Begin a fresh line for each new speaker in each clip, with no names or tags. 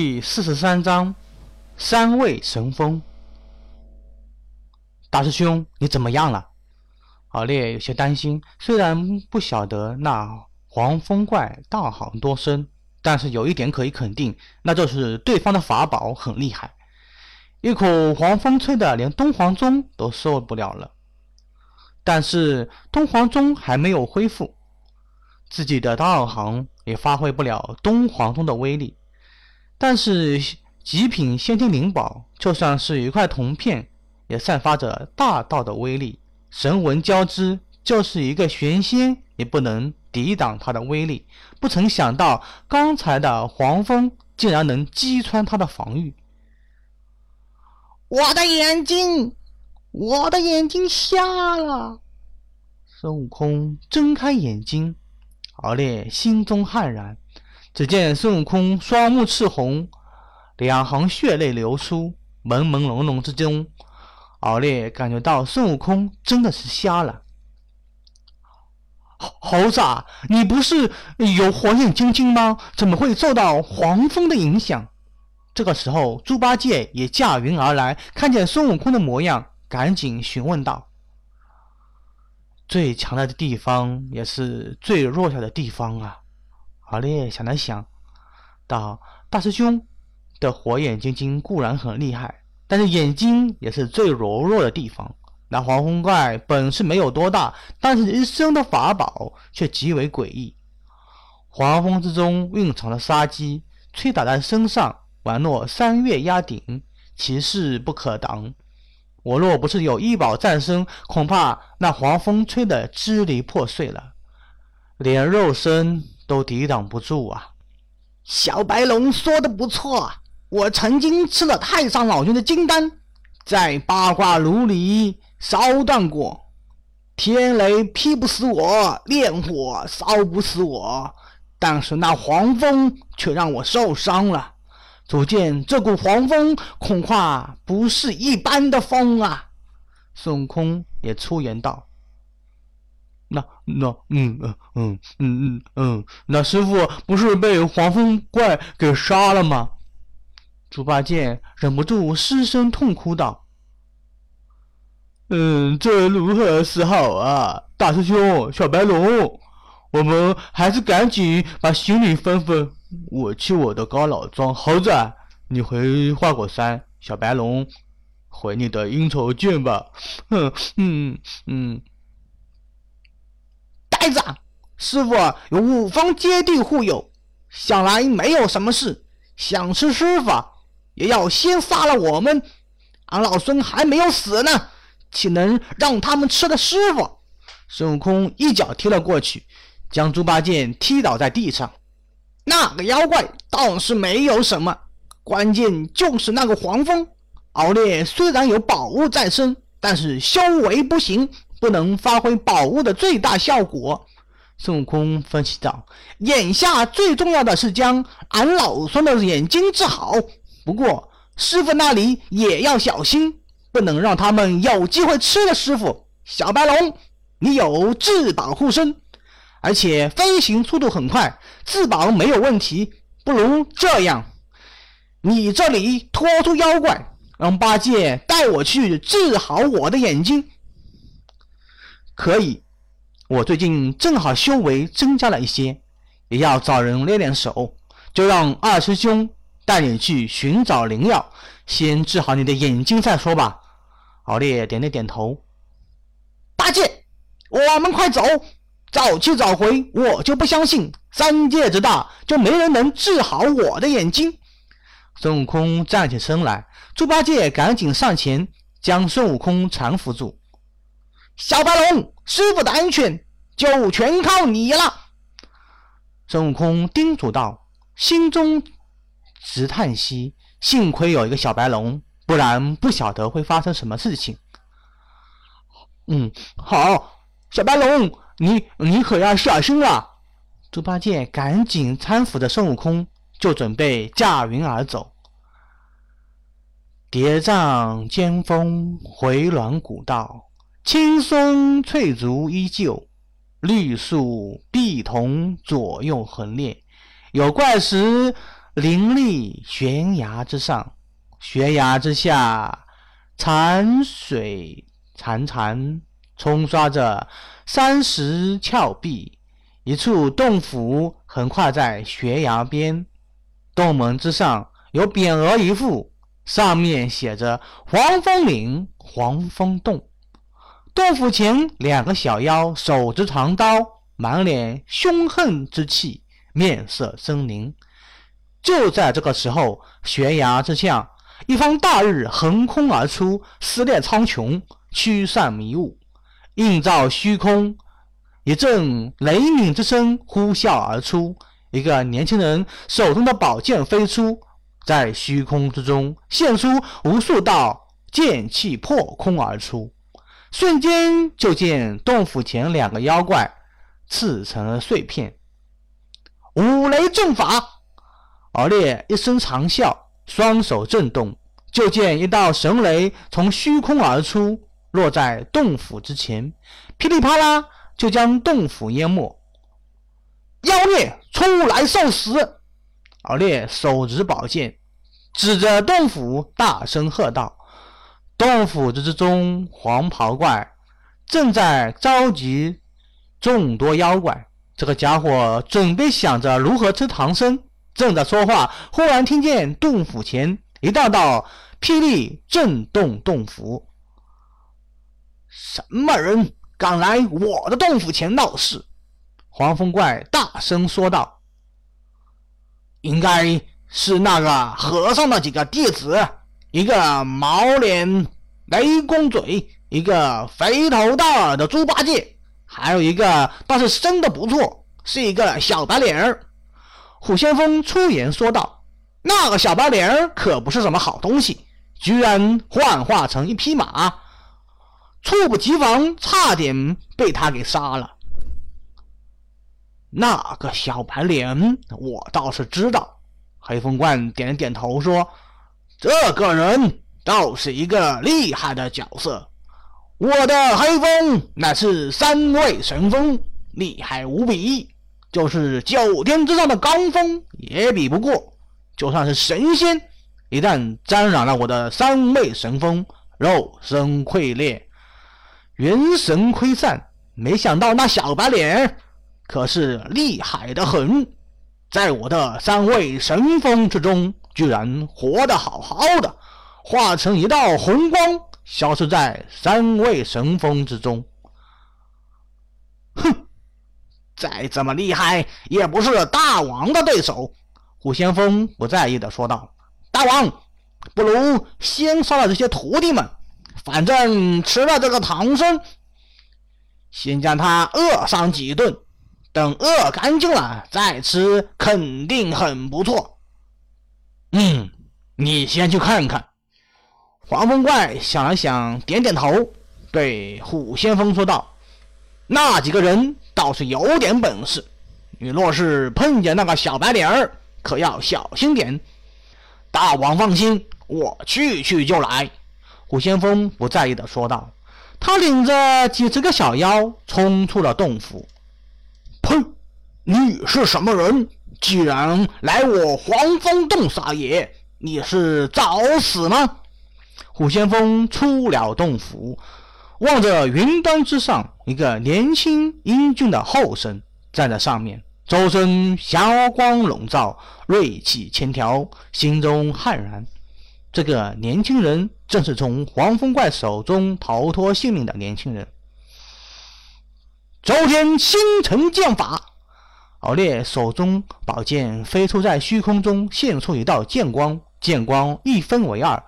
第四十三章，三位神风。大师兄，你怎么样了？敖烈有些担心。虽然不晓得那黄风怪道行多深，但是有一点可以肯定，那就是对方的法宝很厉害。一口黄风吹的连东皇钟都受不了了。但是东皇钟还没有恢复，自己的道行也发挥不了东皇钟的威力。但是极品先天灵宝，就算是一块铜片，也散发着大道的威力，神纹交织，就是一个玄仙也不能抵挡它的威力。不曾想到刚才的黄蜂竟然能击穿他的防御。
我的眼睛，我的眼睛瞎了！
孙悟空睁开眼睛，敖烈心中骇然。只见孙悟空双目赤红，两行血泪流出，朦朦胧胧之中，敖烈感觉到孙悟空真的是瞎了。猴子，你不是有火眼金睛吗？怎么会受到黄风的影响？这个时候，猪八戒也驾云而来，看见孙悟空的模样，赶紧询问道：“最强大的地方，也是最弱小的地方啊！”敖烈想了想，道：“大师兄的火眼金睛固然很厉害，但是眼睛也是最柔弱的地方。那黄风怪本事没有多大，但是一身的法宝却极为诡异。黄风之中蕴藏的杀机，吹打在身上，宛若三月压顶，其势不可挡。我若不是有医宝在身，恐怕那黄风吹得支离破碎了，连肉身。”都抵挡不住啊！
小白龙说的不错，我曾经吃了太上老君的金丹，在八卦炉里烧断过，天雷劈不死我，炼火烧不死我，但是那黄风却让我受伤了。足见这股黄风恐怕不是一般的风啊！
孙悟空也出言道。那那嗯嗯嗯嗯嗯嗯，那师傅不是被黄风怪给杀了吗？猪八戒忍不住失声痛哭道：“嗯，这如何是好啊？大师兄，小白龙，我们还是赶紧把行李分分，我去我的高老庄。猴子，你回花果山，小白龙，回你的阴愁涧吧。嗯嗯嗯。”
呆子，师傅有五方揭谛护佑，想来没有什么事。想吃师傅，也要先杀了我们。俺老孙还没有死呢，岂能让他们吃了师傅？
孙悟空一脚踢了过去，将猪八戒踢倒在地上。
那个妖怪倒是没有什么，关键就是那个黄蜂。敖烈虽然有宝物在身，但是修为不行。不能发挥宝物的最大效果。孙悟空分析道：“眼下最重要的是将俺老孙的眼睛治好。不过师傅那里也要小心，不能让他们有机会吃了师傅。小白龙，你有至宝护身，而且飞行速度很快，自保没有问题。不如这样，你这里拖出妖怪，让八戒带我去治好我的眼睛。”
可以，我最近正好修为增加了一些，也要找人练练手，就让二师兄带你去寻找灵药，先治好你的眼睛再说吧。敖烈点了点头。
八戒，我们快走，早去早回，我就不相信三界之大就没人能治好我的眼睛。
孙悟空站起身来，猪八戒赶紧上前将孙悟空搀扶住。
小白龙，师傅的安全就全靠你了。”
孙悟空叮嘱道，心中直叹息：幸亏有一个小白龙，不然不晓得会发生什么事情。嗯，好，小白龙，你你可要小心了。猪八戒赶紧搀扶着孙悟空，就准备驾云而走。叠嶂尖峰回峦古道。青松翠竹依旧，绿树碧桐左右横列。有怪石林立悬崖之上，悬崖之下，潺水潺潺，冲刷着山石峭壁。一处洞府横跨在悬崖边，洞门之上有匾额一副，上面写着“黄风岭黄风洞”。洞府前，两个小妖手执长刀，满脸凶狠之气，面色狰狞。就在这个时候，悬崖之下，一方大日横空而出，撕裂苍穹，驱散迷雾，映照虚空。一阵雷鸣之声呼啸而出，一个年轻人手中的宝剑飞出，在虚空之中现出无数道剑气破空而出，瞬间就见洞府前两个妖怪刺成了碎片。五雷阵法，敖烈一声长啸，双手震动，就见一道神雷从虚空而出，落在洞府之前，噼里啪啦。就将洞府淹没。妖孽出来受死！敖烈手执宝剑，指着洞府大声喝道：“洞府之中，黄袍怪正在召集众多妖怪。这个家伙准备想着如何吃唐僧，正在说话，忽然听见洞府前一道道霹雳震动洞府。什么人？”敢来我的洞府前闹事！黄风怪大声说道：“应该是那个和尚的几个弟子，一个毛脸雷公嘴，一个肥头大耳的猪八戒，还有一个倒是生的不错，是一个小白脸儿。”虎先锋出言说道：“那个小白脸儿可不是什么好东西，居然幻化成一匹马。”猝不及防，差点被他给杀了。那个小白脸，我倒是知道。黑风怪点了点头，说：“这个人倒是一个厉害的角色。我的黑风乃是三位神风，厉害无比，就是九天之上的罡风也比不过。就算是神仙，一旦沾染了我的三位神风，肉身溃裂。”元神溃散，没想到那小白脸可是厉害的很，在我的三位神风之中，居然活得好好的，化成一道红光，消失在三位神风之中。哼，再怎么厉害，也不是大王的对手。虎先锋不在意的说道：“大王，不如先杀了这些徒弟们。”反正吃了这个唐僧，先将他饿上几顿，等饿干净了再吃，肯定很不错。嗯，你先去看看。黄风怪想了想，点点头，对虎先锋说道：“那几个人倒是有点本事，你若是碰见那个小白脸儿，可要小心点。”大王放心，我去去就来。虎先锋不在意的说道：“他领着几十个小妖冲出了洞府。砰！你是什么人？既然来我黄风洞撒野，你是找死吗？”虎先锋出了洞府，望着云端之上一个年轻英俊的后生站在上面，周身霞光笼罩，锐气千条，心中骇然。这个年轻人正是从黄风怪手中逃脱性命的年轻人。周天星辰剑法，敖烈手中宝剑飞出，在虚空中现出一道剑光，剑光一分为二，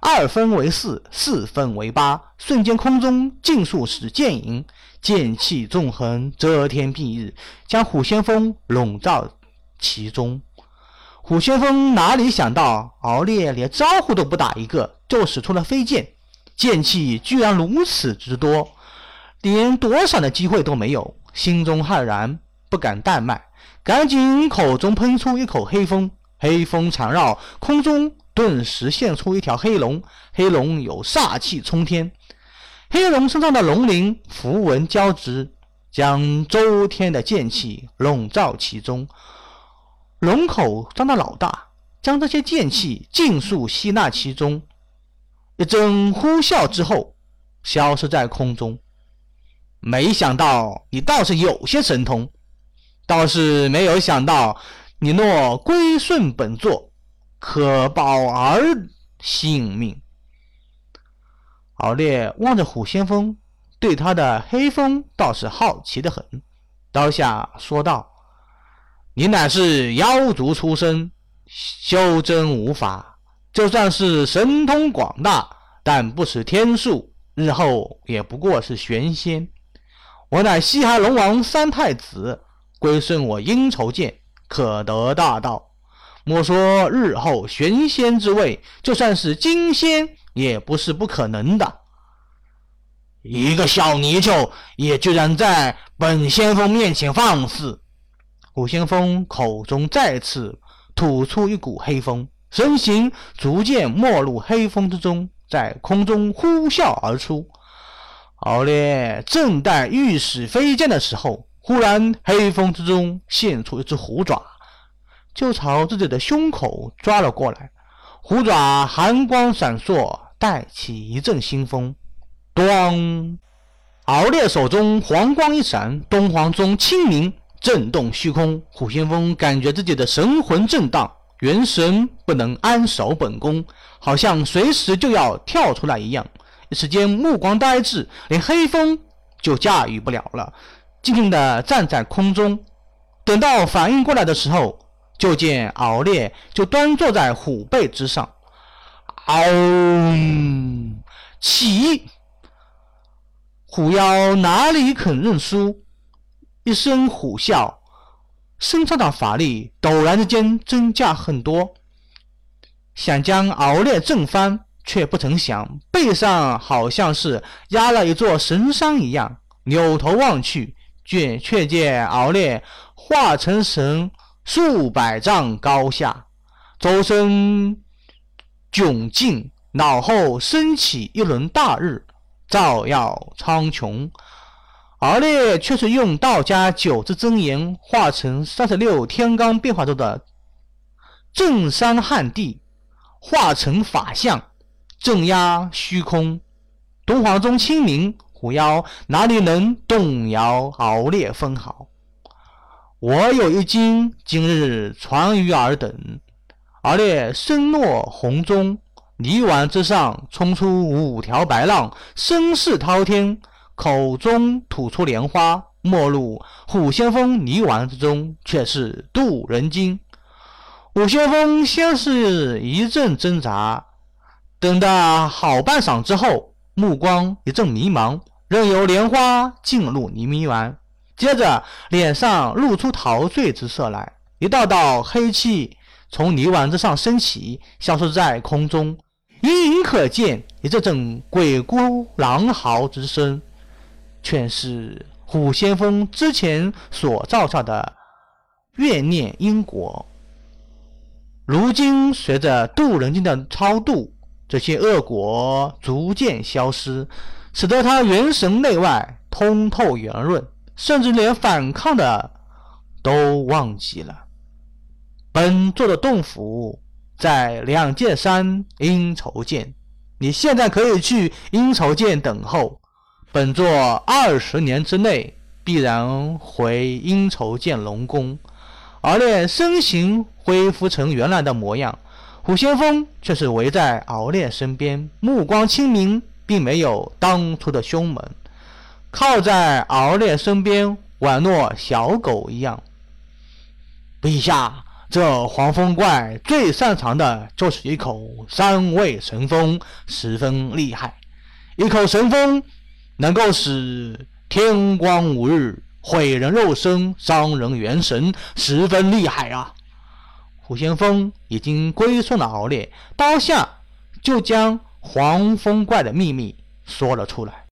二分为四，四分为八，瞬间空中尽数是剑影，剑气纵横，遮天蔽日，将虎先锋笼罩其中。虎先锋哪里想到，敖烈连招呼都不打一个，就使出了飞剑，剑气居然如此之多，连躲闪的机会都没有，心中骇然，不敢怠慢，赶紧口中喷出一口黑风，黑风缠绕空中，顿时现出一条黑龙，黑龙有煞气冲天，黑龙身上的龙鳞符文交织，将周天的剑气笼罩其中。龙口张得老大，将这些剑气尽数吸纳其中，一阵呼啸之后，消失在空中。没想到你倒是有些神通，倒是没有想到你若归顺本座，可保儿性命。敖烈望着虎先锋，对他的黑风倒是好奇的很，刀下说道：“你乃是妖族出身，修真无法，就算是神通广大，但不识天数，日后也不过是玄仙。”我乃西海龙王三太子，归顺我阴仇剑，可得大道。莫说日后玄仙之位，就算是金仙，也不是不可能的。一个小泥鳅，也居然在本先锋面前放肆！古先锋口中再次吐出一股黑风，身形逐渐没入黑风之中，在空中呼啸而出。敖烈正待御使飞剑的时候，忽然黑风之中现出一只虎爪，就朝自己的胸口抓了过来。虎爪寒光闪烁，带起一阵腥风。咣！敖烈手中黄光一闪，东皇钟清明，震动虚空。虎先锋感觉自己的神魂震荡，元神不能安守本宫，好像随时就要跳出来一样。一时间目光呆滞，连黑风就驾驭不了了，静静地站在空中。等到反应过来的时候，就见敖烈就端坐在虎背之上。嗷！起！虎妖哪里肯认输？一声虎啸，身上的法力陡然之间增加很多，想将敖烈震翻。却不曾想，背上好像是压了一座神山一样。扭头望去，却却见敖烈化成神数百丈高下，周身窘境，脑后升起一轮大日，照耀苍穹。敖烈却是用道家九字真言化成三十六天罡变化中的镇山撼地，化成法相。镇压虚空，东皇钟清明，虎妖哪里能动摇敖烈分毫？我有一经，今日传于尔等。敖烈身落红中，泥丸之上冲出五条白浪，声势滔天，口中吐出莲花，没入虎先锋泥丸之中，却是渡人经。虎先锋先是一阵挣扎。等到好半晌之后，目光一阵迷茫，任由莲花进入泥迷丸，接着脸上露出陶醉之色来，一道道黑气从泥丸之上升起，消失在空中，隐隐可见一阵阵鬼哭狼嚎之声，全是虎先锋之前所造下的怨念因果。如今随着渡人经的超度。这些恶果逐渐消失，使得他元神内外通透圆润，甚至连反抗的都忘记了。本座的洞府在两界山阴愁涧，你现在可以去阴愁涧等候。本座二十年之内必然回阴愁涧龙宫，而烈身形恢复成原来的模样。虎先锋却是围在敖烈身边，目光清明，并没有当初的凶猛，靠在敖烈身边，宛若小狗一样。陛下，这黄风怪最擅长的就是一口三味神风，十分厉害。一口神风能够使天光无日，毁人肉身，伤人元神，十分厉害啊！虎先锋已经归顺了敖烈，当下就将黄风怪的秘密说了出来。